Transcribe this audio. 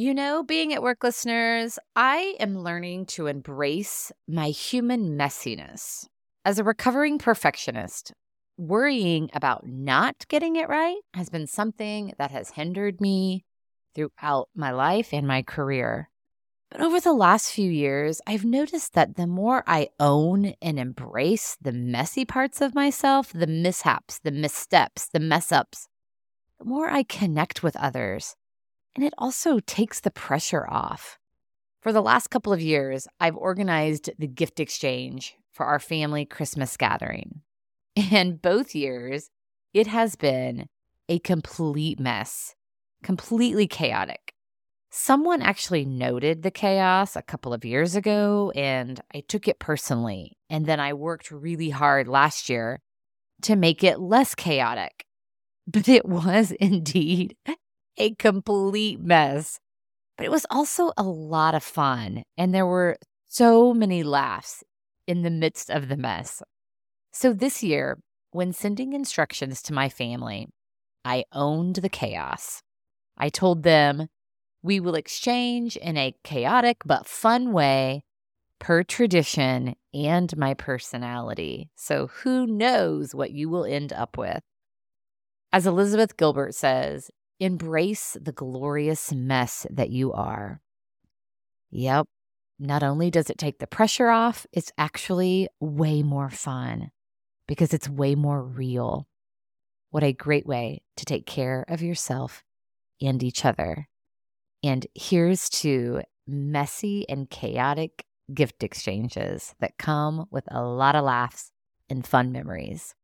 You know, being at work listeners, I am learning to embrace my human messiness. As a recovering perfectionist, worrying about not getting it right has been something that has hindered me throughout my life and my career. But over the last few years, I've noticed that the more I own and embrace the messy parts of myself, the mishaps, the missteps, the mess ups, the more I connect with others. And it also takes the pressure off. For the last couple of years, I've organized the gift exchange for our family Christmas gathering. And both years, it has been a complete mess, completely chaotic. Someone actually noted the chaos a couple of years ago, and I took it personally. And then I worked really hard last year to make it less chaotic. But it was indeed a complete mess. But it was also a lot of fun, and there were so many laughs in the midst of the mess. So this year, when sending instructions to my family, I owned the chaos. I told them we will exchange in a chaotic but fun way per tradition and my personality. So who knows what you will end up with? As Elizabeth Gilbert says, embrace the glorious mess that you are. Yep. Not only does it take the pressure off, it's actually way more fun because it's way more real. What a great way to take care of yourself and each other. And here's to messy and chaotic gift exchanges that come with a lot of laughs and fun memories.